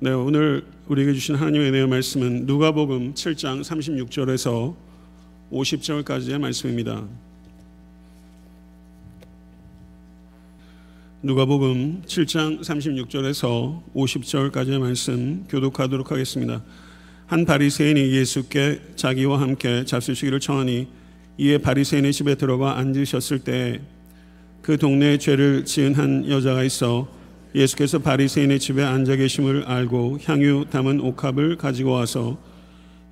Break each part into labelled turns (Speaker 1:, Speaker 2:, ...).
Speaker 1: 네, 오늘 우리에게 주신 하나님의 은혜의 말씀은 누가복음 7장 36절에서 50절까지의 말씀입니다. 누가복음 7장 36절에서 50절까지의 말씀 교독하도록 하겠습니다. 한 바리새인이 예수께 자기와 함께 잡수시기를 청하니 이에 바리새인의 집에 들어가 앉으셨을 때 그 동네에 죄를 지은 한 여자가 있어 예수께서 바리새인의 집에 앉아 계심을 알고 향유 담은 옥합을 가지고 와서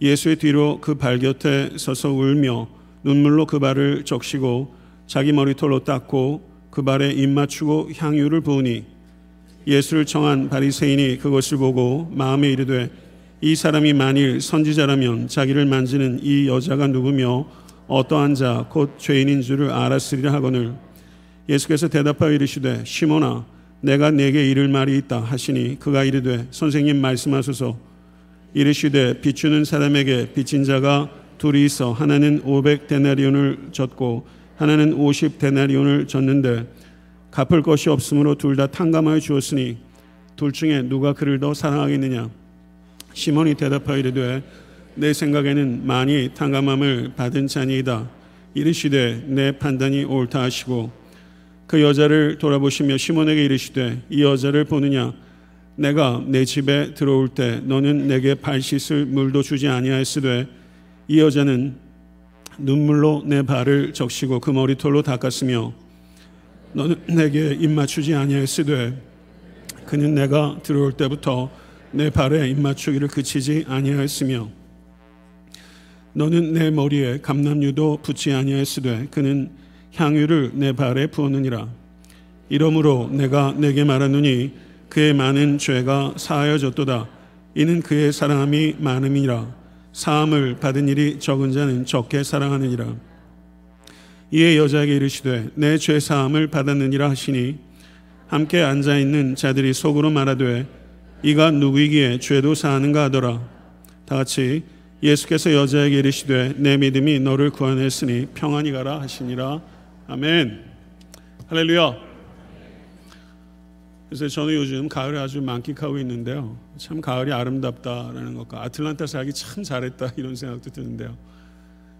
Speaker 1: 예수의 뒤로 그 발 곁에 서서 울며 눈물로 그 발을 적시고 자기 머리털로 닦고 그 발에 입 맞추고 향유를 부으니 예수를 청한 바리새인이 그것을 보고 마음에 이르되 이 사람이 만일 선지자라면 자기를 만지는 이 여자가 누구며 어떠한 자 곧 죄인인 줄을 알았으리라 하거늘. 예수께서 대답하여 이르시되 시몬아 내가 내게 이를 말이 있다 하시니 그가 이르되 선생님 말씀하소서. 이르시되 비추는 사람에게 빚진 자가 둘이 있어 하나는 500 데나리온을 졌고 하나는 50 데나리온을 졌는데 갚을 것이 없으므로 둘 다 탕감하여 주었으니 둘 중에 누가 그를 더 사랑하겠느냐? 시몬이 대답하여 이르되 내 생각에는 많이 탕감함을 받은 자니이다. 이르시되 내 판단이 옳다 하시고 그 여자를 돌아보시며 시몬에게 이르시되 이 여자를 보느냐? 내가 내 집에 들어올 때 너는 내게 발 씻을 물도 주지 아니하였으되 이 여자는 눈물로 내 발을 적시고 그 머리털로 닦았으며 너는 내게 입 맞추지 아니하였으되 그는 내가 들어올 때부터 내 발에 입 맞추기를 그치지 아니하였으며 너는 내 머리에 감남유도 붙지 아니하였으되 그는 향유를 내 발에 부었느니라. 이러므로 내가 내게 말하노니 그의 많은 죄가 사하여졌도다. 이는 그의 사랑함이 많음이라. 사함을 받은 일이 적은 자는 적게 사랑하느니라. 이에 여자에게 이르시되 내 죄 사함을 받았느니라 하시니 함께 앉아 있는 자들이 속으로 말하되 이가 누구이기에 죄도 사하는가 하더라. 다 같이 예수께서 여자에게 이르시되 내 믿음이 너를 구원했으니 평안히 가라 하시니라. 아멘. 할렐루야. 그래서 저는 요즘 가을을 아주 만끽하고 있는데요. 참 가을이 아름답다라는 것과 아틀란타 살기 참 잘했다 이런 생각도 드는데요.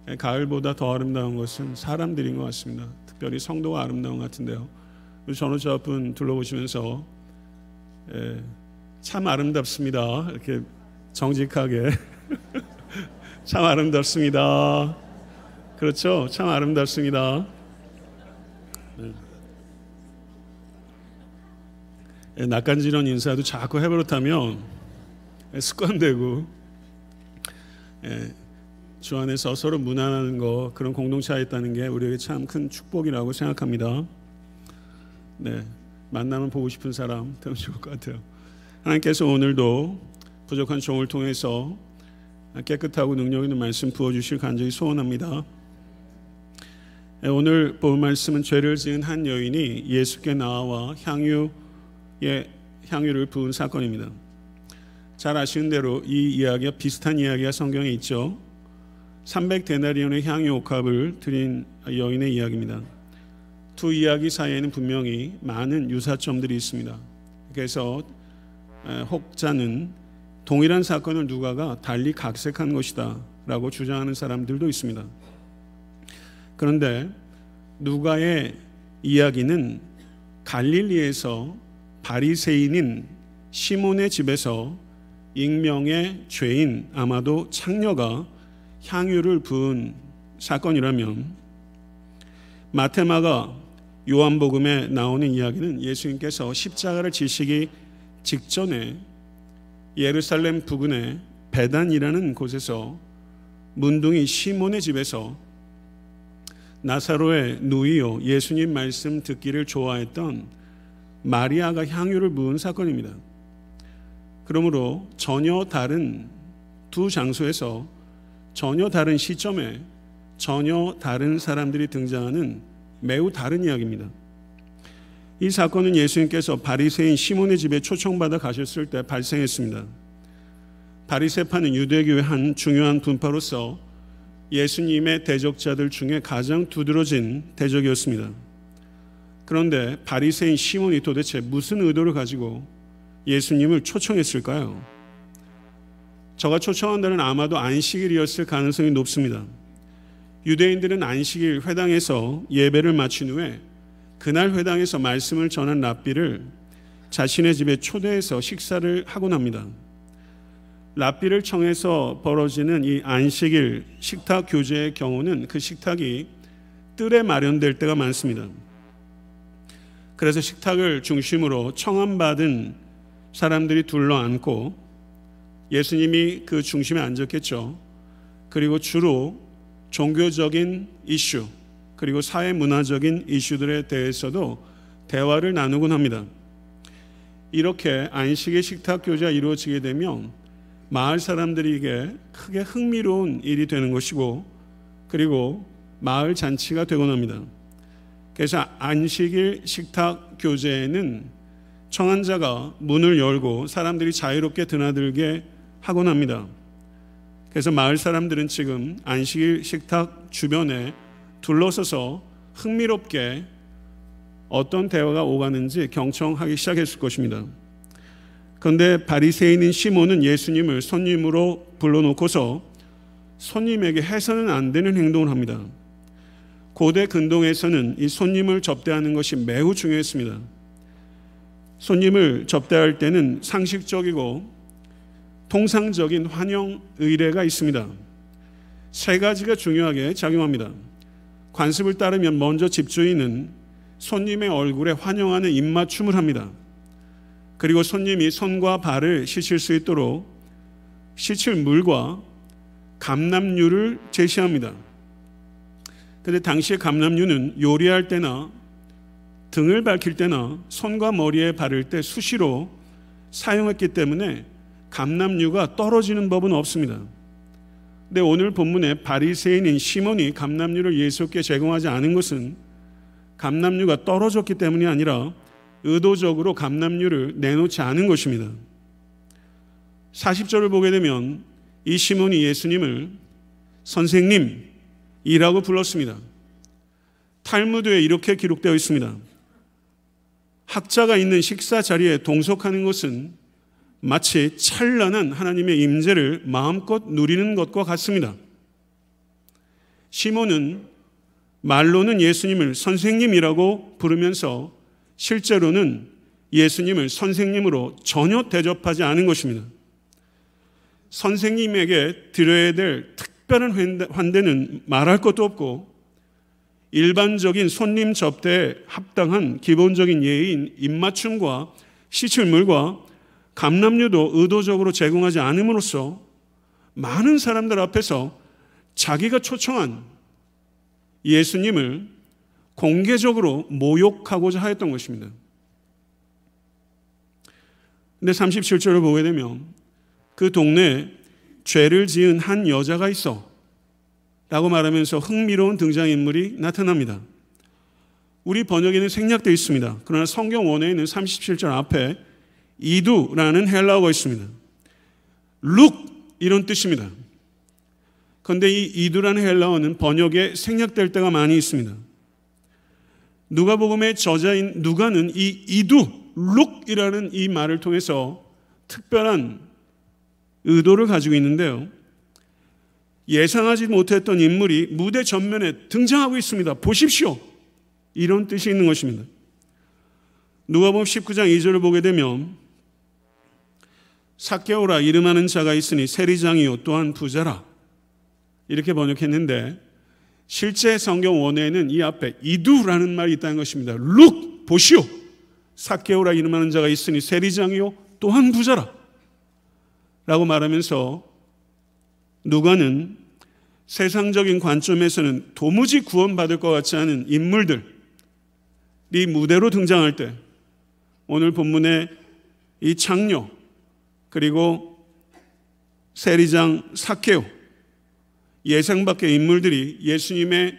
Speaker 1: 예, 가을보다 더 아름다운 것은 사람들인 것 같습니다. 특별히 성도가 아름다운 것 같은데요. 저는 저분 둘러보시면서 예, 참 아름답습니다. 이렇게 정직하게 참 아름답습니다. 그렇죠? 참 아름답습니다. 예, 낯간지런 인사도 자꾸 해버릇하면 습관되고 예, 주 안에서 서로 무난하는 거 그런 공동체가 있다는 게 우리에게 참 큰 축복이라고 생각합니다. 네, 만나면 보고 싶은 사람 되면 좋을 것 같아요. 하나님께서 오늘도 부족한 종을 통해서 깨끗하고 능력 있는 말씀 부어주실 간절히 소원합니다. 예, 오늘 본 말씀은 죄를 지은 한 여인이 예수께 나와 향유의 향유를 부은 사건입니다. 잘 아시는 대로 이 이야기와 비슷한 이야기가 성경에 있죠. 300데나리온의 향유 옥합을 드린 여인의 이야기입니다. 두 이야기 사이에는 분명히 많은 유사점들이 있습니다. 그래서 혹자는 동일한 사건을 누가가 달리 각색한 것이다라고 주장하는 사람들도 있습니다. 그런데 누가의 이야기는 갈릴리에서 바리새인인 시몬의 집에서 익명의 죄인 아마도 창녀가 향유를 부은 사건이라면 마테마가 요한복음에 나오는 이야기는 예수님께서 십자가를 지시기 직전에 예루살렘 부근의 베단이라는 곳에서 문둥이 시몬의 집에서 나사로의 누이요 예수님 말씀 듣기를 좋아했던 마리아가 향유를 부은 사건입니다. 그러므로 전혀 다른 두 장소에서 전혀 다른 시점에 전혀 다른 사람들이 등장하는 매우 다른 이야기입니다. 이 사건은 예수님께서 바리새인 시몬의 집에 초청받아 가셨을 때 발생했습니다. 바리새파는 유대교의 한 중요한 분파로서 예수님의 대적자들 중에 가장 두드러진 대적이었습니다. 그런데 바리새인 시몬이 도대체 무슨 의도를 가지고 예수님을 초청했을까요? 저가 초청한 날은 아마도 안식일이었을 가능성이 높습니다. 유대인들은 안식일 회당에서 예배를 마친 후에 그날 회당에서 말씀을 전한 랍비를 자신의 집에 초대해서 식사를 하곤 합니다. 랍비를 청해서 벌어지는 이 안식일 식탁 교제의 경우는 그 식탁이 뜰에 마련될 때가 많습니다. 그래서 식탁을 중심으로 청함받은 사람들이 둘러앉고 예수님이 그 중심에 앉았겠죠. 그리고 주로 종교적인 이슈, 그리고 사회 문화적인 이슈들에 대해서도 대화를 나누곤 합니다. 이렇게 안식의 식탁 교제가 이루어지게 되면 마을 사람들에게 크게 흥미로운 일이 되는 것이고 그리고 마을 잔치가 되곤 합니다. 그래서 안식일 식탁 교제에는 청한자가 문을 열고 사람들이 자유롭게 드나들게 하곤 합니다. 그래서 마을 사람들은 지금 안식일 식탁 주변에 둘러서서 흥미롭게 어떤 대화가 오가는지 경청하기 시작했을 것입니다. 그런데 바리새인인 시몬은 예수님을 손님으로 불러놓고서 손님에게 해서는 안 되는 행동을 합니다. 고대 근동에서는 이 손님을 접대하는 것이 매우 중요했습니다. 손님을 접대할 때는 상식적이고 통상적인 환영 의례가 있습니다. 세 가지가 중요하게 작용합니다. 관습을 따르면 먼저 집주인은 손님의 얼굴에 환영하는 입맞춤을 합니다. 그리고 손님이 손과 발을 씻을 수 있도록 씻을 물과 감남류를 제시합니다. 근데 당시의 감남류는 요리할 때나 등을 밝힐 때나 손과 머리에 바를 때 수시로 사용했기 때문에 감남류가 떨어지는 법은 없습니다. 근데 오늘 본문에 바리새인인 시몬이 감남류를 예수께 제공하지 않은 것은 감남류가 떨어졌기 때문이 아니라 의도적으로 감남류를 내놓지 않은 것입니다. 40절을 보게 되면 이 시몬이 예수님을 선생님이라고 불렀습니다. 탈무드에 이렇게 기록되어 있습니다. 학자가 있는 식사 자리에 동석하는 것은 마치 찬란한 하나님의 임재를 마음껏 누리는 것과 같습니다. 시몬은 말로는 예수님을 선생님이라고 부르면서 실제로는 예수님을 선생님으로 전혀 대접하지 않은 것입니다. 선생님에게 드려야 될 특별한 환대는 말할 것도 없고 일반적인 손님 접대에 합당한 기본적인 예인 입맞춤과 시칠물과 감남류도 의도적으로 제공하지 않음으로써 많은 사람들 앞에서 자기가 초청한 예수님을 공개적으로 모욕하고자 하였던 것입니다. 근데 37절을 보게 되면 그 동네에 죄를 지은 한 여자가 있어 라고 말하면서 흥미로운 등장인물이 나타납니다. 우리 번역에는 생략되어 있습니다. 그러나 성경 원어에는 37절 앞에 이두라는 헬라어가 있습니다. 룩 이런 뜻입니다. 그런데 이 이두라는 헬라어는 번역에 생략될 때가 많이 있습니다. 누가복음의 저자인 누가는 이 이두 룩이라는 이 말을 통해서 특별한 의도를 가지고 있는데요. 예상하지 못했던 인물이 무대 전면에 등장하고 있습니다. 보십시오. 이런 뜻이 있는 것입니다. 누가복음 19장 2절을 보게 되면 사개오라 이름하는 자가 있으니 세리장이요 또한 부자라 이렇게 번역했는데 실제 성경 원에는 이 앞에 이두라는 말이 있다는 것입니다. 룩 보시오 사개오라 이름하는 자가 있으니 세리장이요 또한 부자라 라고 말하면서 누가는 세상적인 관점에서는 도무지 구원받을 것 같지 않은 인물들이 무대로 등장할 때 오늘 본문의 이 창녀 그리고 세리장 사케오 예상 밖의 인물들이 예수님의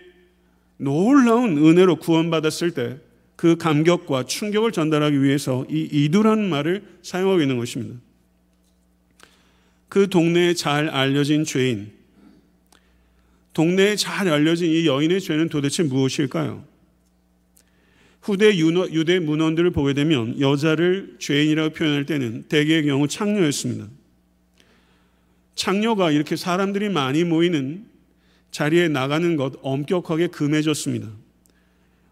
Speaker 1: 놀라운 은혜로 구원받았을 때 그 감격과 충격을 전달하기 위해서 이 이두라는 말을 사용하고 있는 것입니다. 그 동네에 잘 알려진 죄인, 동네에 잘 알려진 이 여인의 죄는 도대체 무엇일까요? 후대 유대 문헌들을 보게 되면 여자를 죄인이라고 표현할 때는 대개의 경우 창녀였습니다. 창녀가 이렇게 사람들이 많이 모이는 자리에 나가는 것 엄격하게 금해졌습니다.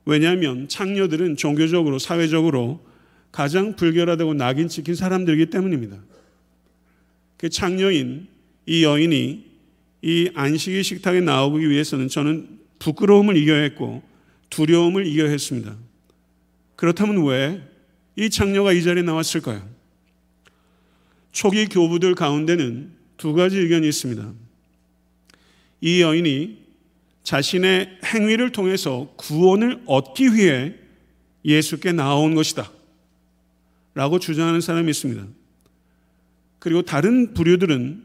Speaker 1: 왜냐하면 창녀들은 종교적으로 사회적으로 가장 불결하다고 낙인 찍힌 사람들이기 때문입니다. 그 창녀인 이 여인이 이 안식일 식탁에 나오기 위해서는 저는 부끄러움을 이겨야 했고 두려움을 이겨야 했습니다. 그렇다면 왜 이 창녀가 이 자리에 나왔을까요? 초기 교부들 가운데는 두 가지 의견이 있습니다. 이 여인이 자신의 행위를 통해서 구원을 얻기 위해 예수께 나온 것이다. 라고 주장하는 사람이 있습니다. 그리고 다른 부류들은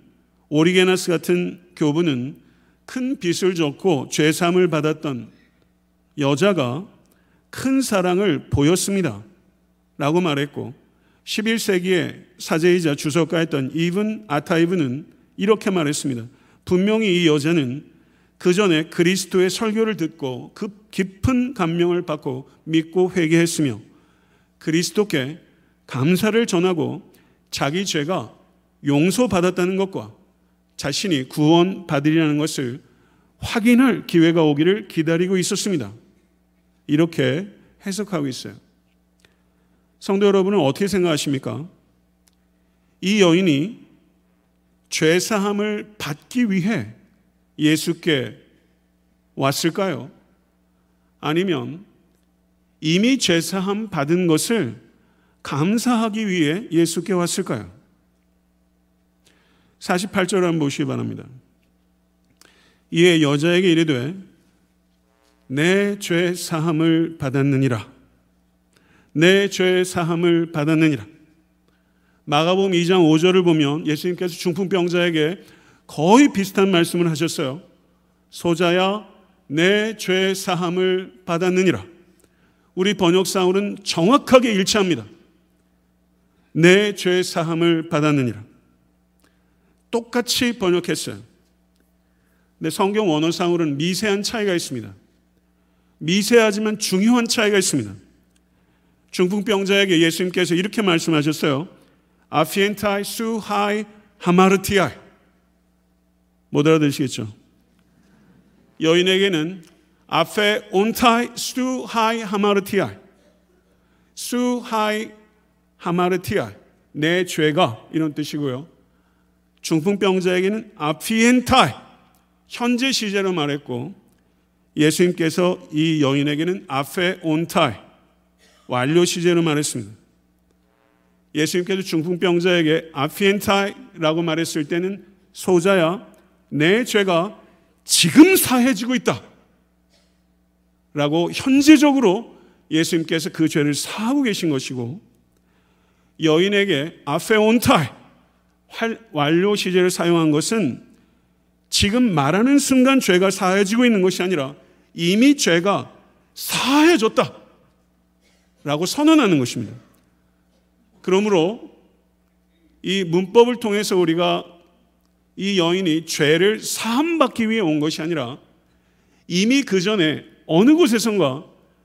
Speaker 1: 오리게나스 같은 교부는 큰 빚을 졌고 죄삼을 받았던 여자가 큰 사랑을 보였습니다. 라고 말했고 11세기에 사제이자 주석가였던 이븐 아타이브는 이렇게 말했습니다. 분명히 이 여자는 그 전에 그리스도의 설교를 듣고 그 깊은 감명을 받고 믿고 회개했으며 그리스도께 감사를 전하고 자기 죄가 용서받았다는 것과 자신이 구원받으리라는 것을 확인할 기회가 오기를 기다리고 있었습니다. 이렇게 해석하고 있어요. 성도 여러분은 어떻게 생각하십니까? 이 여인이 죄사함을 받기 위해 예수께 왔을까요? 아니면 이미 죄사함 받은 것을 감사하기 위해 예수께 왔을까요? 48절 한번 보시기 바랍니다. 이에 여자에게 이르되 내 죄 사함을 받았느니라. 내죄 사함을 받았느니라. 마가복음 2장 5절을 보면 예수님께서 중풍병자에게 거의 비슷한 말씀을 하셨어요. 소자야 내죄 사함을 받았느니라. 우리 번역상으로는 정확하게 일치합니다. 내죄 사함을 받았느니라. 똑같이 번역했어요. 근데 성경 원어상으로는 미세한 차이가 있습니다. 미세하지만 중요한 차이가 있습니다. 중풍병자에게 예수님께서 이렇게 말씀하셨어요. 아피엔타이 수하이 하마르티아이 못 알아들으시겠죠? 여인에게는 아페 온타이 수하이 하마르티아이 수하이 하마르티아이 내 죄가 이런 뜻이고요. 중풍병자에게는 아피엔타이 현재 시제로 말했고 예수님께서 이 여인에게는 아페 온타이 완료 시제로 말했습니다. 예수님께서 중풍병자에게 아피엔타이라고 말했을 때는 소자야 내 죄가 지금 사해지고 있다. 라고 현재적으로 예수님께서 그 죄를 사하고 계신 것이고 여인에게 아페온타이 완료 시제를 사용한 것은 지금 말하는 순간 죄가 사해지고 있는 것이 아니라 이미 죄가 사해졌다. 라고 선언하는 것입니다. 그러므로 이 문법을 통해서 우리가 이 여인이 죄를 사함받기 위해 온 것이 아니라 이미 그 전에 어느 곳에선가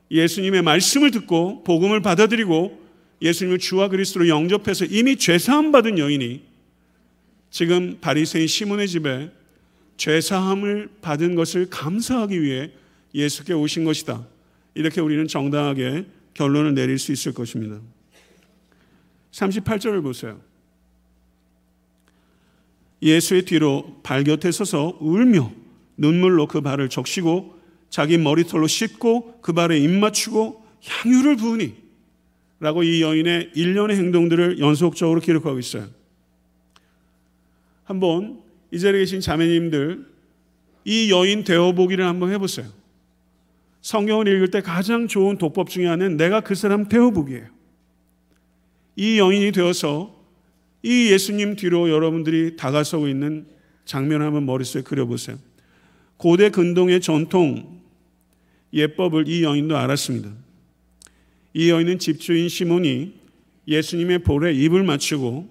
Speaker 1: 예수님의 말씀을 듣고 복음을 받아들이고 예수님을 주와 그리스도로 영접해서 이미 죄 사함 받은 여인이 지금 바리새인 시몬의 집에 죄 사함을 받은 것을 감사하기 위해 예수께 오신 것이다. 이렇게 우리는 정당하게 결론을 내릴 수 있을 것입니다. 38절을 보세요. 예수의 뒤로 발 곁에 서서 울며 눈물로 그 발을 적시고 자기 머리털로 씻고 그 발에 입 맞추고 향유를 부으니 라고 이 여인의 일련의 행동들을 연속적으로 기록하고 있어요. 한번 이 자리에 계신 자매님들 이 여인 대어보기를 한번 해보세요. 성경을 읽을 때 가장 좋은 도법 중에 하나는 내가 그 사람 대어보기예요. 이 여인이 되어서 이 예수님 뒤로 여러분들이 다가서고 있는 장면을 한번 머릿속에 그려보세요. 고대 근동의 전통 예법을 이 여인도 알았습니다. 이 여인은 집주인 시몬이 예수님의 볼에 입을 맞추고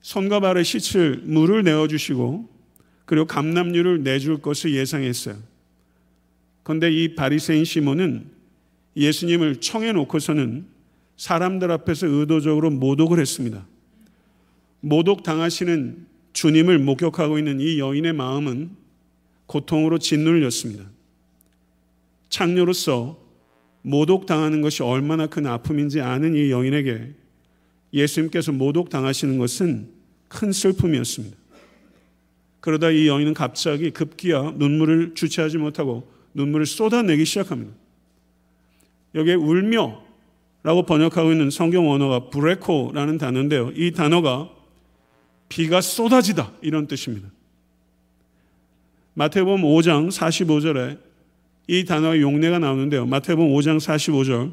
Speaker 1: 손과 발에 씻을 물을 내어주시고 그리고 감남류를 내줄 것을 예상했어요. 그런데 이 바리새인 시몬은 예수님을 청해 놓고서는 사람들 앞에서 의도적으로 모독을 했습니다. 모독 당하시는 주님을 목격하고 있는 이 여인의 마음은 고통으로 짓눌렸습니다. 창녀로서 모독 당하는 것이 얼마나 큰 아픔인지 아는 이 여인에게 예수님께서 모독 당하시는 것은 큰 슬픔이었습니다. 그러다 이 여인은 갑자기 급기야 눈물을 주체하지 못하고 눈물을 쏟아내기 시작합니다. 여기에 울며라고 번역하고 있는 성경 언어가 브레코라는 단어인데요. 이 단어가 비가 쏟아지다 이런 뜻입니다. 마태복음 5장 45절에 이 단어의 용례가 나오는데요. 마태복음 5장 45절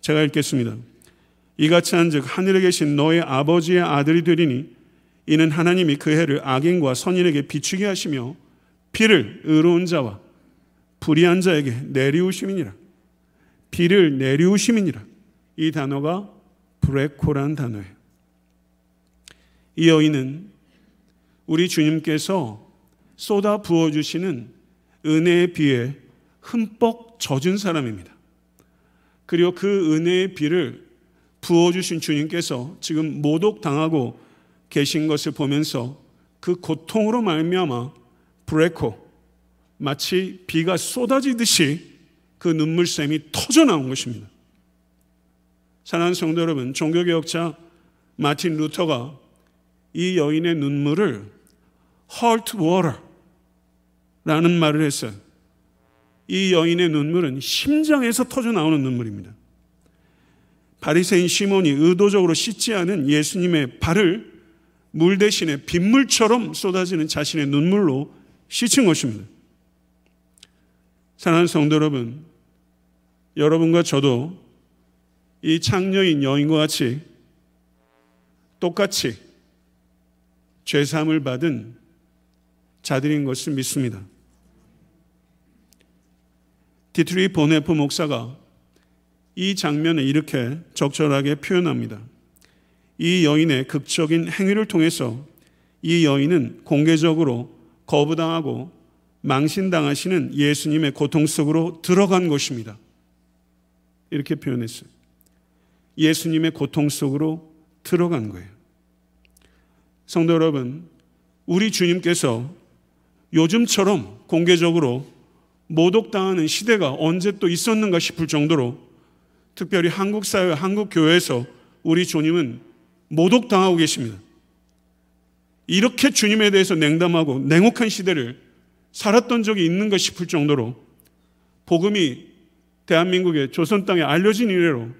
Speaker 1: 제가 읽겠습니다. 이같이 한즉 하늘에 계신 너의 아버지의 아들이 되리니 이는 하나님이 그 해를 악인과 선인에게 비추게 하시며 비를 의로운 자와 불의한 자에게 내리우심이니라. 비를 내리우심이니라. 이 단어가 브레코란 단어예요. 이 여인은 우리 주님께서 쏟아 부어주시는 은혜의 비에 흠뻑 젖은 사람입니다. 그리고 그 은혜의 비를 부어주신 주님께서 지금 모독당하고 계신 것을 보면서 그 고통으로 말미암아 브레코 마치 비가 쏟아지듯이 그 눈물샘이 터져 나온 것입니다. 사랑하는 성도 여러분, 종교개혁자 마틴 루터가 이 여인의 눈물을 heart water라는 말을 했어요. 이 여인의 눈물은 심장에서 터져 나오는 눈물입니다. 바리새인 시몬이 의도적으로 씻지 않은 예수님의 발을 물 대신에 빗물처럼 쏟아지는 자신의 눈물로 씻은 것입니다. 사랑하는 성도 여러분, 여러분과 저도 이 창녀인 여인과 같이 똑같이 죄 사함을 받은 자들인 것을 믿습니다. 디트리히 본회퍼 목사가 이 장면을 이렇게 적절하게 표현합니다. 이 여인의 극적인 행위를 통해서 이 여인은 공개적으로 거부당하고 망신당하시는 예수님의 고통 속으로 들어간 것입니다. 이렇게 표현했어요. 예수님의 고통 속으로 들어간 거예요. 성도 여러분, 우리 주님께서 요즘처럼 공개적으로 모독당하는 시대가 언제 또 있었는가 싶을 정도로 특별히 한국 사회, 한국 교회에서 우리 주님은 모독당하고 계십니다. 이렇게 주님에 대해서 냉담하고 냉혹한 시대를 살았던 적이 있는가 싶을 정도로 복음이 대한민국의 조선 땅에 알려진 이래로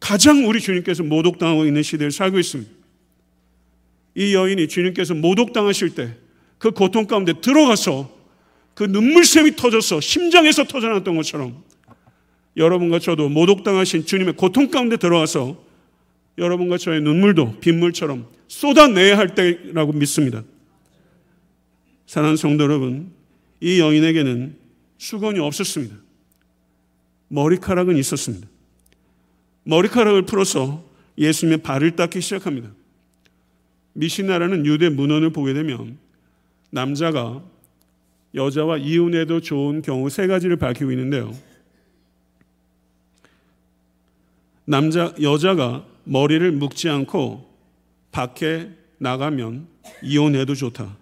Speaker 1: 가장 우리 주님께서 모독당하고 있는 시대를 살고 있습니다. 이 여인이 주님께서 모독당하실 때 그 고통 가운데 들어가서 그 눈물샘이 터져서 심장에서 터져나왔던 것처럼 여러분과 저도 모독당하신 주님의 고통 가운데 들어가서 여러분과 저의 눈물도 빗물처럼 쏟아내야 할 때라고 믿습니다. 사랑하는 성도 여러분, 이 여인에게는 수건이 없었습니다. 머리카락은 있었습니다. 머리카락을 풀어서 예수님의 발을 닦기 시작합니다. 미시나라는 유대 문헌을 보게 되면 남자가 여자와 이혼해도 좋은 경우 세 가지를 밝히고 있는데요. 남자, 여자가 머리를 묶지 않고 밖에 나가면 이혼해도 좋다.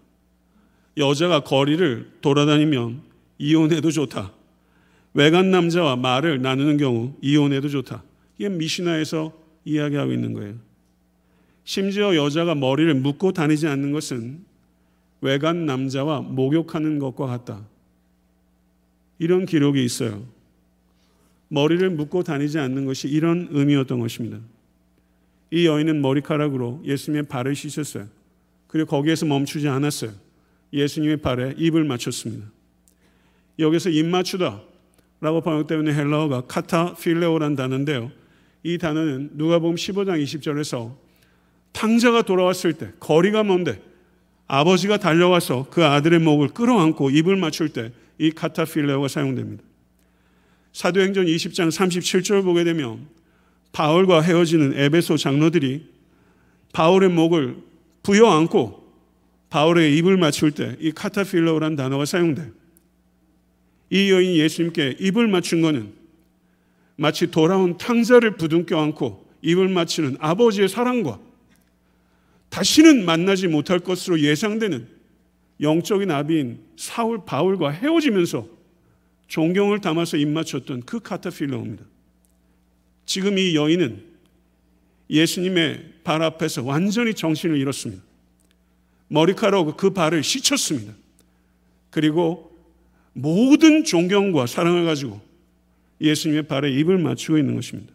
Speaker 1: 여자가 거리를 돌아다니면 이혼해도 좋다. 외간 남자와 말을 나누는 경우 이혼해도 좋다. 이게 미시나에서 이야기하고 있는 거예요. 심지어 여자가 머리를 묶고 다니지 않는 것은 외간 남자와 목욕하는 것과 같다. 이런 기록이 있어요. 머리를 묶고 다니지 않는 것이 이런 의미였던 것입니다. 이 여인은 머리카락으로 예수님의 발을 씻었어요. 그리고 거기에서 멈추지 않았어요. 예수님의 발에 입을 맞췄습니다. 여기서 입 맞추다 라고 번역되는 헬라어가 카타 필레오란 단어인데요. 이 단어는 누가복음 15장 20절에서 탕자가 돌아왔을 때 거리가 먼데 아버지가 달려와서 그 아들의 목을 끌어안고 입을 맞출 때 이 카타 필레오가 사용됩니다. 사도행전 20장 37절 보게 되면 바울과 헤어지는 에베소 장로들이 바울의 목을 부여안고 바울의 입을 맞출 때 이 카타필레오란 단어가 사용돼요. 이 여인이 예수님께 입을 맞춘 것은 마치 돌아온 탕자를 부둥켜 안고 입을 맞추는 아버지의 사랑과 다시는 만나지 못할 것으로 예상되는 영적인 아비인 사울 바울과 헤어지면서 존경을 담아서 입 맞췄던 그 카타필러입니다. 지금 이 여인은 예수님의 발 앞에서 완전히 정신을 잃었습니다. 머리카락으로 그 발을 씻혔습니다. 그리고 모든 존경과 사랑을 가지고 예수님의 발에 입을 맞추고 있는 것입니다.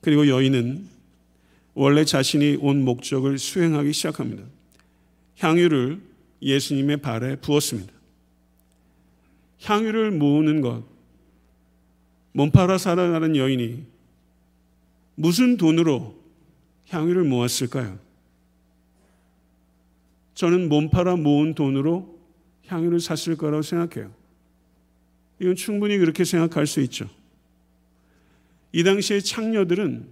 Speaker 1: 그리고 여인은 원래 자신이 온 목적을 수행하기 시작합니다. 향유를 예수님의 발에 부었습니다. 향유를 모으는 것, 몸팔아 살아가는 여인이 무슨 돈으로 향유를 모았을까요? 저는 몸 팔아 모은 돈으로 향유를 샀을 거라고 생각해요. 이건 충분히 그렇게 생각할 수 있죠. 이 당시의 창녀들은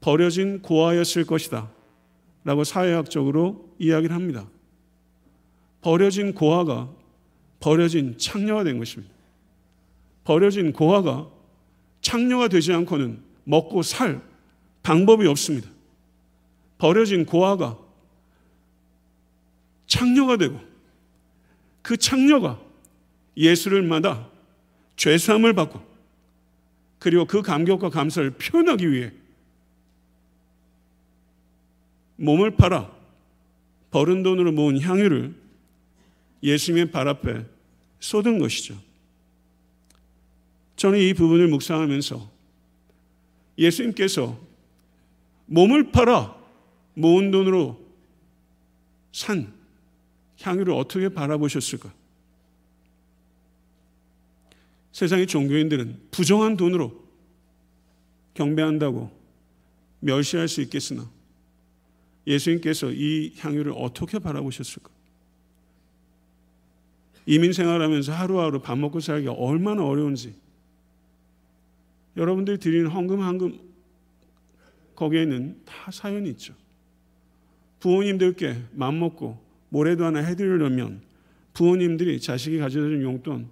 Speaker 1: 버려진 고아였을 것이다. 라고 사회학적으로 이야기를 합니다. 버려진 고아가 버려진 창녀가 된 것입니다. 버려진 고아가 창녀가 되지 않고는 먹고 살 방법이 없습니다. 버려진 고아가 창녀가 되고 그 창녀가 예수를 만나 죄사함을 받고 그리고 그 감격과 감사를 표현하기 위해 몸을 팔아 버른 돈으로 모은 향유를 예수님의 발 앞에 쏟은 것이죠. 저는 이 부분을 묵상하면서 예수님께서 몸을 팔아 모은 돈으로 산 향유를 어떻게 바라보셨을까? 세상의 종교인들은 부정한 돈으로 경배한다고 멸시할 수 있겠으나 예수님께서 이 향유를 어떻게 바라보셨을까? 이민 생활하면서 하루하루 밥 먹고 살기가 얼마나 어려운지 여러분들이 드리는 헌금 한금 거기에는 다 사연이 있죠. 부모님들께 맘먹고 뭐래도 하나 해드리려면 부모님들이 자식이 가져다 준 용돈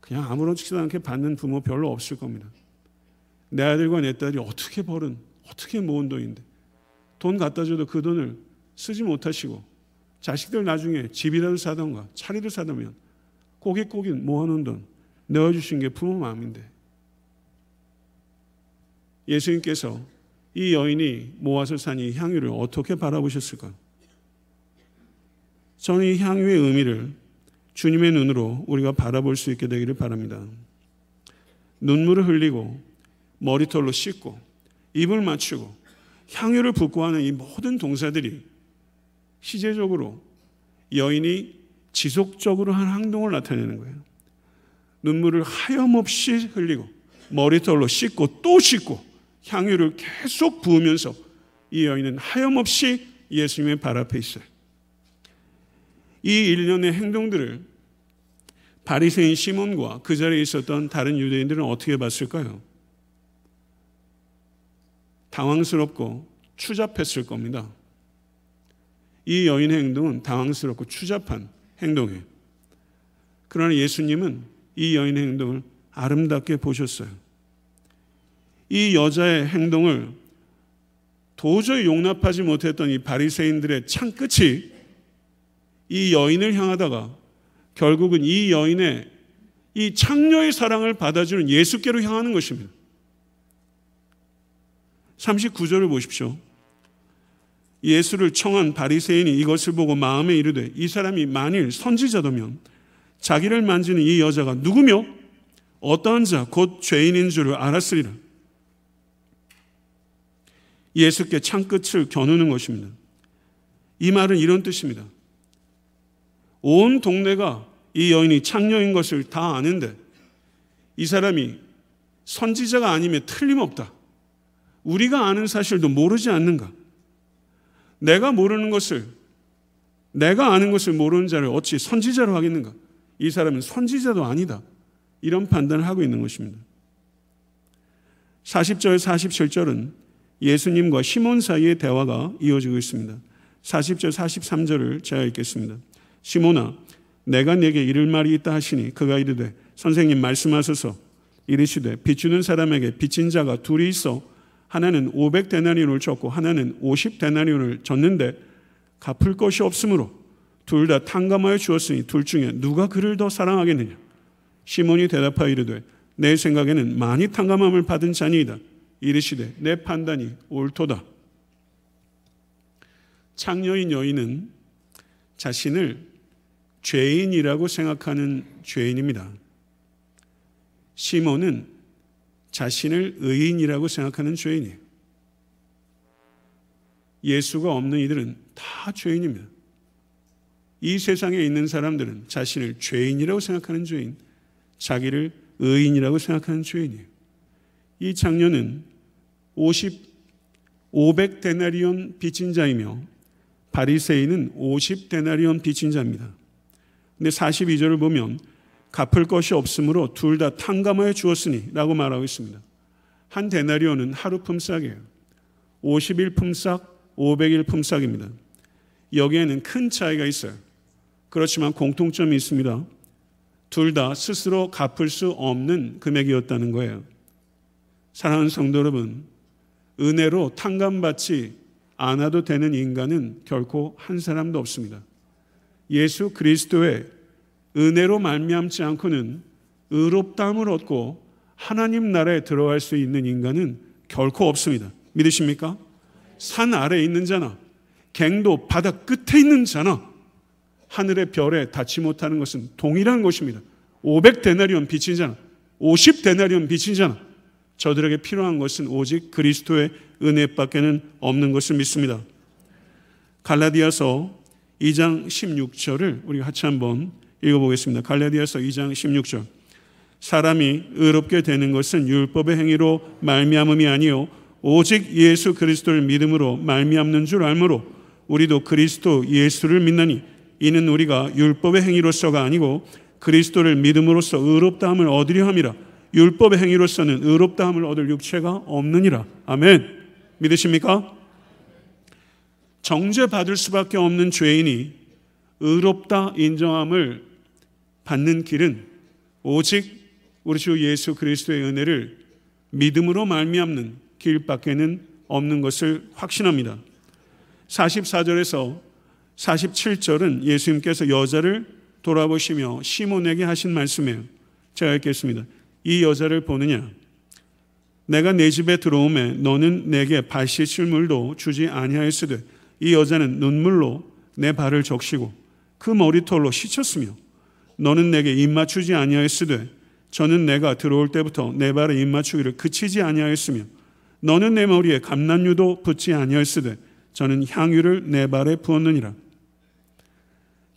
Speaker 1: 그냥 아무렇지도 않게 받는 부모 별로 없을 겁니다. 내 아들과 내 딸이 어떻게 벌은 어떻게 모은 돈인데 돈 갖다 줘도 그 돈을 쓰지 못하시고 자식들 나중에 집이라도 사던가 차리도 사다면 고깃고깃 모아놓은 돈 넣어주신 게 부모 마음인데 예수님께서 이 여인이 모아서 산 이 향유를 어떻게 바라보셨을까? 저는 이 향유의 의미를 주님의 눈으로 우리가 바라볼 수 있게 되기를 바랍니다. 눈물을 흘리고 머리털로 씻고 입을 맞추고 향유를 붓고 하는 이 모든 동사들이 시제적으로 여인이 지속적으로 한 행동을 나타내는 거예요. 눈물을 하염없이 흘리고 머리털로 씻고 또 씻고 향유를 계속 부으면서 이 여인은 하염없이 예수님의 발 앞에 있어요. 이 일련의 행동들을 바리새인 시몬과 그 자리에 있었던 다른 유대인들은 어떻게 봤을까요? 당황스럽고 추잡했을 겁니다. 이 여인의 행동은 당황스럽고 추잡한 행동이에요. 그러나 예수님은 이 여인의 행동을 아름답게 보셨어요. 이 여자의 행동을 도저히 용납하지 못했던 이 바리새인들의 창 끝이 이 여인을 향하다가 결국은 이 여인의 이 창녀의 사랑을 받아주는 예수께로 향하는 것입니다. 39절을 보십시오. 예수를 청한 바리새인이 이것을 보고 마음에 이르되 이 사람이 만일 선지자더면 자기를 만지는 이 여자가 누구며 어떠한 자 곧 죄인인 줄을 알았으리라. 예수께 창끝을 겨누는 것입니다. 이 말은 이런 뜻입니다. 온 동네가 이 여인이 창녀인 것을 다 아는데 이 사람이 선지자가 아니면 틀림없다. 우리가 아는 사실도 모르지 않는가? 내가 모르는 것을 내가 아는 것을 모르는 자를 어찌 선지자로 하겠는가? 이 사람은 선지자도 아니다. 이런 판단을 하고 있는 것입니다. 40절, 47절은 예수님과 시몬 사이의 대화가 이어지고 있습니다. 40절, 43절을 제가 읽겠습니다. 시몬아, 내가 내게 이를 말이 있다 하시니 그가 이르되 선생님 말씀하소서 이르시되 빚 주는 사람에게 빚진 자가 둘이 있어 하나는 500데나리온을 줬고 하나는 50데나리온을 줬는데 갚을 것이 없으므로 둘 다 탕감하여 주었으니 둘 중에 누가 그를 더 사랑하겠느냐 시몬이 대답하여 이르되 내 생각에는 많이 탕감함을 받은 자니이다 이르시되 내 판단이 옳도다 창녀인 여인은 자신을 죄인이라고 생각하는 죄인입니다. 시몬은 자신을 의인이라고 생각하는 죄인이에요. 예수가 없는 이들은 다 죄인입니다. 이 세상에 있는 사람들은 자신을 죄인이라고 생각하는 죄인, 자기를 의인이라고 생각하는 죄인이에요. 이 장녀는 50, 500 데나리온 빚진 자이며 바리새인은 50 데나리온 빚진 자입니다. 근데 42절을 보면 갚을 것이 없으므로 둘 다 탕감하여 주었으니 라고 말하고 있습니다. 한 데나리온은 하루 품삯이에요. 50일 품삯, 500일 품삯입니다. 여기에는 큰 차이가 있어요. 그렇지만 공통점이 있습니다. 둘 다 스스로 갚을 수 없는 금액이었다는 거예요. 사랑하는 성도 여러분, 은혜로 탕감받지 않아도 되는 인간은 결코 한 사람도 없습니다. 예수 그리스도의 은혜로 말미암지 않고는 의롭다함을 얻고 하나님 나라에 들어갈 수 있는 인간은 결코 없습니다. 믿으십니까? 산 아래에 있는 자나 갱도 바다 끝에 있는 자나 하늘의 별에 닿지 못하는 것은 동일한 것입니다. 500데나리온 빚진 자나 50데나리온 빚진 자나 저들에게 필요한 것은 오직 그리스도의 은혜밖에는 없는 것을 믿습니다. 갈라디아서 2장 16절을 우리 같이 한번 읽어보겠습니다. 갈라디아서 2장 16절. 사람이 의롭게 되는 것은 율법의 행위로 말미암음이 아니요 오직 예수 그리스도를 믿음으로 말미암는 줄 알므로 우리도 그리스도 예수를 믿나니 이는 우리가 율법의 행위로서가 아니고 그리스도를 믿음으로써 의롭다함을 얻으려 함이라 율법의 행위로서는 의롭다함을 얻을 육체가 없느니라 아멘 믿으십니까? 정죄받을 수밖에 없는 죄인이 의롭다 인정함을 받는 길은 오직 우리 주 예수 그리스도의 은혜를 믿음으로 말미암는 길밖에는 없는 것을 확신합니다. 44절에서 47절은 예수님께서 여자를 돌아보시며 시몬에게 하신 말씀이에요. 제가 읽겠습니다. 이 여자를 보느냐? 내가 내 집에 들어오매 너는 내게 발 씻을 물도 주지 아니하였으되 이 여자는 눈물로 내 발을 적시고 그 머리털로 씻었으며 너는 내게 입 맞추지 아니하였으되 저는 내가 들어올 때부터 내 발에 입 맞추기를 그치지 아니하였으며 너는 내 머리에 감난유도 붙지 아니하였으되 저는 향유를 내 발에 부었느니라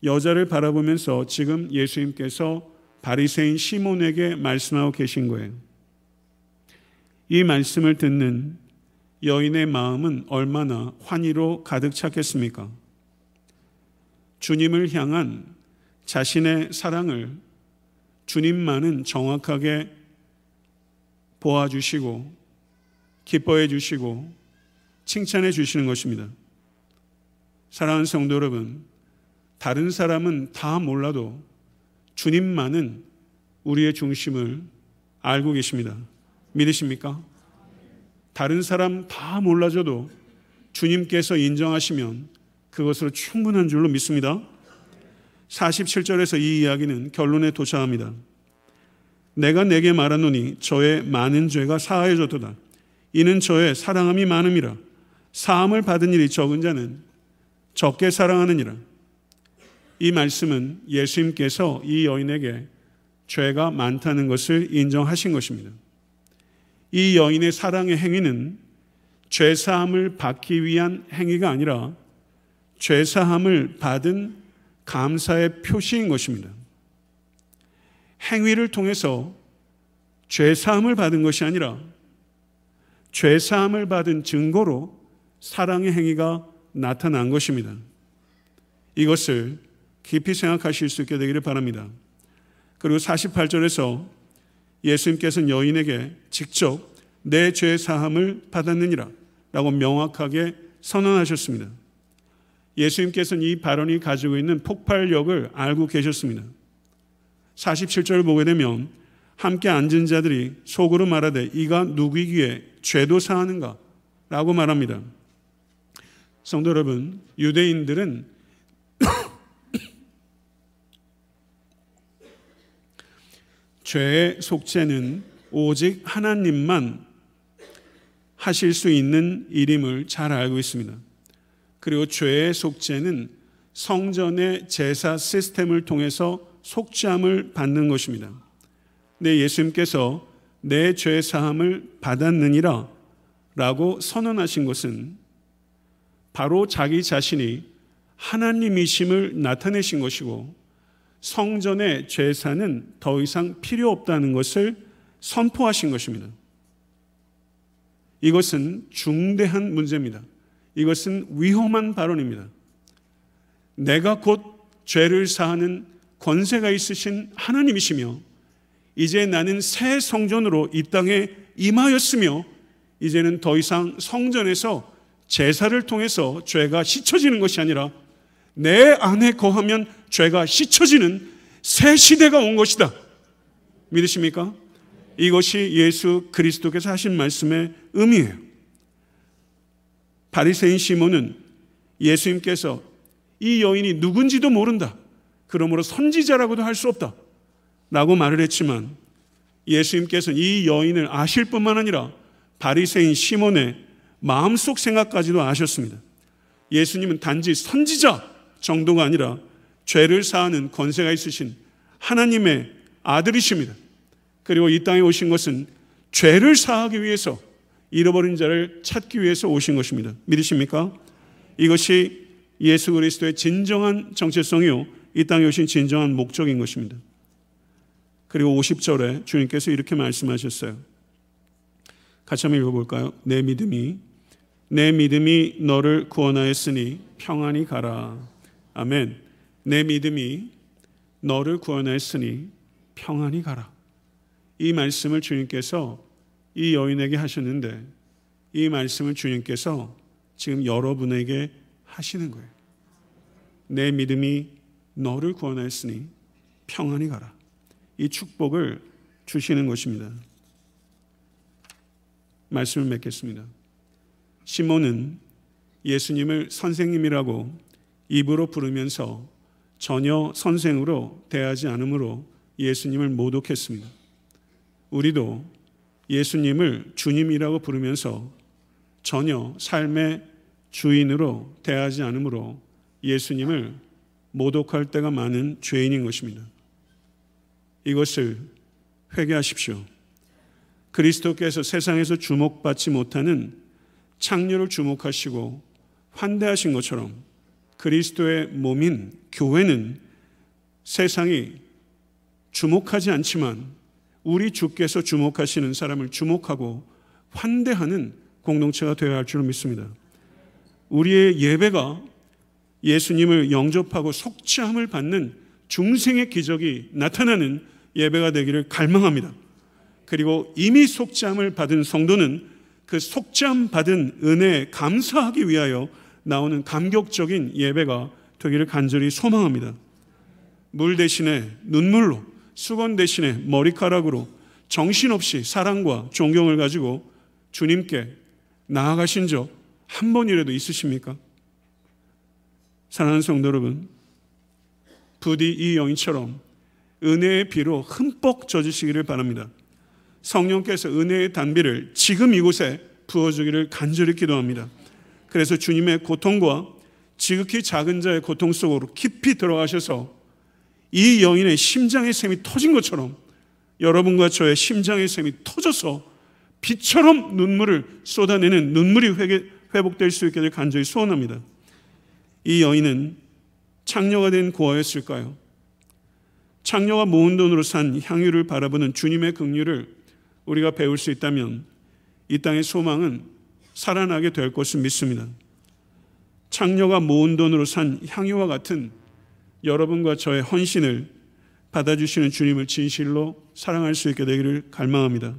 Speaker 1: 여자를 바라보면서 지금 예수님께서 바리새인 시몬에게 말씀하고 계신 거예요. 이 말씀을 듣는 여인의 마음은 얼마나 환희로 가득 찼겠습니까? 주님을 향한 자신의 사랑을 주님만은 정확하게 보아주시고 기뻐해 주시고 칭찬해 주시는 것입니다. 사랑하는 성도 여러분, 다른 사람은 다 몰라도 주님만은 우리의 중심을 알고 계십니다. 믿으십니까? 다른 사람 다 몰라줘도 주님께서 인정하시면 그것으로 충분한 줄로 믿습니다. 47절에서 이 이야기는 결론에 도착합니다. 내가 내게 말하노니 저의 많은 죄가 사하여졌도다. 이는 저의 사랑함이 많음이라. 사함을 받은 일이 적은 자는 적게 사랑하느니라. 이 말씀은 예수님께서 이 여인에게 죄가 많다는 것을 인정하신 것입니다. 이 여인의 사랑의 행위는 죄사함을 받기 위한 행위가 아니라 죄사함을 받은 감사의 표시인 것입니다. 행위를 통해서 죄사함을 받은 것이 아니라 죄사함을 받은 증거로 사랑의 행위가 나타난 것입니다. 이것을 깊이 생각하실 수 있게 되기를 바랍니다. 그리고 48절에서 예수님께서는 여인에게 직접 내 죄 사함을 받았느니라 라고 명확하게 선언하셨습니다. 예수님께서는 이 발언이 가지고 있는 폭발력을 알고 계셨습니다. 47절을 보게 되면 함께 앉은 자들이 속으로 말하되 이가 누구이기에 죄도 사하는가? 라고 말합니다. 성도 여러분, 유대인들은 죄의 속죄는 오직 하나님만 하실 수 있는 일임을 잘 알고 있습니다. 그리고 죄의 속죄는 성전의 제사 시스템을 통해서 속죄함을 받는 것입니다. 네, 예수님께서 내 죄 사함을 받았느니라 라고 선언하신 것은 바로 자기 자신이 하나님이심을 나타내신 것이고 성전의 제사는 더 이상 필요 없다는 것을 선포하신 것입니다. 이것은 중대한 문제입니다. 이것은 위험한 발언입니다. 내가 곧 죄를 사하는 권세가 있으신 하나님이시며 이제 나는 새 성전으로 이 땅에 임하였으며 이제는 더 이상 성전에서 제사를 통해서 죄가 씻혀지는 것이 아니라 내 안에 거하면 죄가 씻혀지는 새 시대가 온 것이다. 믿으십니까? 이것이 예수 그리스도께서 하신 말씀의 의미예요. 바리새인 시몬은 예수님께서 이 여인이 누군지도 모른다. 그러므로 선지자라고도 할 수 없다. 라고 말을 했지만 예수님께서는 이 여인을 아실 뿐만 아니라 바리새인 시몬의 마음속 생각까지도 아셨습니다. 예수님은 단지 선지자 정도가 아니라 죄를 사하는 권세가 있으신 하나님의 아들이십니다. 그리고 이 땅에 오신 것은 죄를 사하기 위해서 잃어버린 자를 찾기 위해서 오신 것입니다. 믿으십니까? 이것이 예수 그리스도의 진정한 정체성이요. 이 땅에 오신 진정한 목적인 것입니다. 그리고 50절에 주님께서 이렇게 말씀하셨어요. 같이 한번 읽어볼까요? 내 믿음이, 내 믿음이 너를 구원하였으니 평안히 가라. 아멘. 내 믿음이 너를 구원하였으니 평안히 가라. 이 말씀을 주님께서 이 여인에게 하셨는데 이 말씀을 주님께서 지금 여러분에게 하시는 거예요. 내 믿음이 너를 구원하였으니 평안히 가라. 이 축복을 주시는 것입니다. 말씀을 맺겠습니다. 시몬은 예수님을 선생님이라고 입으로 부르면서 전혀 선생으로 대하지 않으므로 예수님을 모독했습니다. 우리도 예수님을 주님이라고 부르면서 전혀 삶의 주인으로 대하지 않으므로 예수님을 모독할 때가 많은 죄인인 것입니다. 이것을 회개하십시오. 그리스도께서 세상에서 주목받지 못하는 창녀를 주목하시고 환대하신 것처럼 그리스도의 몸인 교회는 세상이 주목하지 않지만 우리 주께서 주목하시는 사람을 주목하고 환대하는 공동체가 되어야 할 줄로 믿습니다. 우리의 예배가 예수님을 영접하고 속죄함을 받는 중생의 기적이 나타나는 예배가 되기를 갈망합니다. 그리고 이미 속죄함을 받은 성도는 그 속죄함 받은 은혜에 감사하기 위하여 나오는 감격적인 예배가 되기를 간절히 소망합니다. 물 대신에 눈물로, 수건 대신에 머리카락으로 정신없이 사랑과 존경을 가지고 주님께 나아가신 적 한 번이라도 있으십니까? 사랑하는 성도 여러분, 부디 이 여인처럼 은혜의 비로 흠뻑 젖으시기를 바랍니다. 성령께서 은혜의 단비를 지금 이곳에 부어주기를 간절히 기도합니다. 그래서 주님의 고통과 지극히 작은 자의 고통 속으로 깊이 들어가셔서 이 여인의 심장의 샘이 터진 것처럼 여러분과 저의 심장의 샘이 터져서 비처럼 눈물을 쏟아내는 눈물이 회복될 수될 간절히 소원합니다. 이 여인은 창녀가 된 고아였을까요? 창녀가 모은 돈으로 산 향유를 바라보는 주님의 긍휼을 우리가 배울 수 있다면 이 땅의 소망은 살아나게 될 것을 믿습니다. 창녀가 모은 돈으로 산 향유와 같은 여러분과 저의 헌신을 받아주시는 주님을 진실로 사랑할 수 있게 되기를 갈망합니다.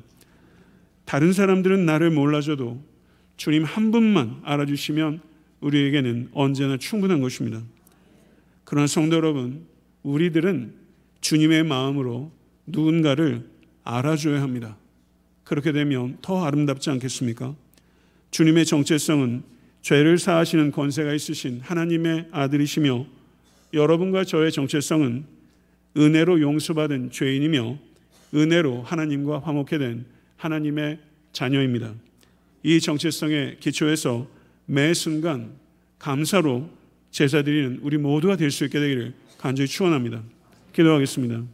Speaker 1: 다른 사람들은 나를 몰라줘도 주님 한 분만 알아주시면 우리에게는 언제나 충분한 것입니다. 그러나 성도 여러분, 우리들은 주님의 마음으로 누군가를 알아줘야 합니다. 그렇게 되면 더 아름답지 않겠습니까? 주님의 정체성은 죄를 사하시는 권세가 있으신 하나님의 아들이시며 여러분과 저의 정체성은 은혜로 용서받은 죄인이며 은혜로 하나님과 화목해 된 하나님의 자녀입니다. 이 정체성의 기초에서 매 순간 감사로 제사드리는 우리 모두가 될 수 있게 되기를 간절히 축원합니다. 기도하겠습니다.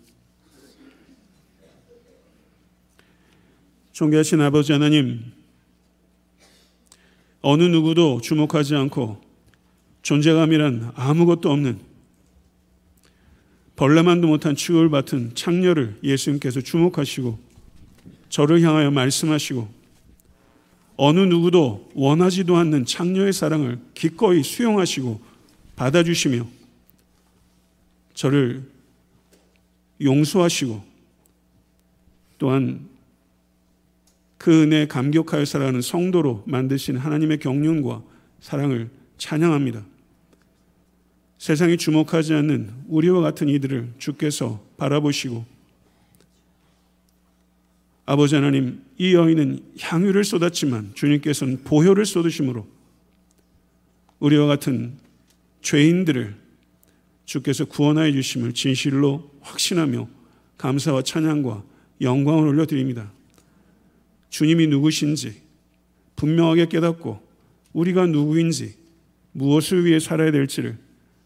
Speaker 1: 존귀하신 아버지 하나님, 어느 누구도 주목하지 않고 존재감이란 아무것도 없는 벌레만도 못한 추울 받은 창녀를 예수님께서 주목하시고 저를 향하여 말씀하시고 어느 누구도 원하지도 않는 창녀의 사랑을 기꺼이 수용하시고 받아주시며 저를 용서하시고 또한 그 은혜에 감격하여 살아가는 성도로 만드신 하나님의 경륜과 사랑을 찬양합니다. 세상이 주목하지 않는 우리와 같은 이들을 주께서 바라보시고 아버지 하나님 이 여인은 향유를 쏟았지만 주님께서는 보혈을 쏟으심으로 우리와 같은 죄인들을 주께서 구원하여 주심을 진실로 확신하며 감사와 찬양과 영광을 올려드립니다. 주님이 누구신지 분명하게 깨닫고 우리가 누구인지 무엇을 위해 살아야 될지를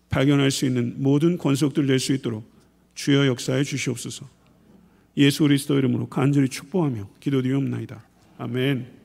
Speaker 1: 발견할 수 있는 모든 권속들 될수 있도록 주여 역사해 주시옵소서. 예수 그리스도 이름으로 간절히 축복하며 기도드리옵나이다. 아멘.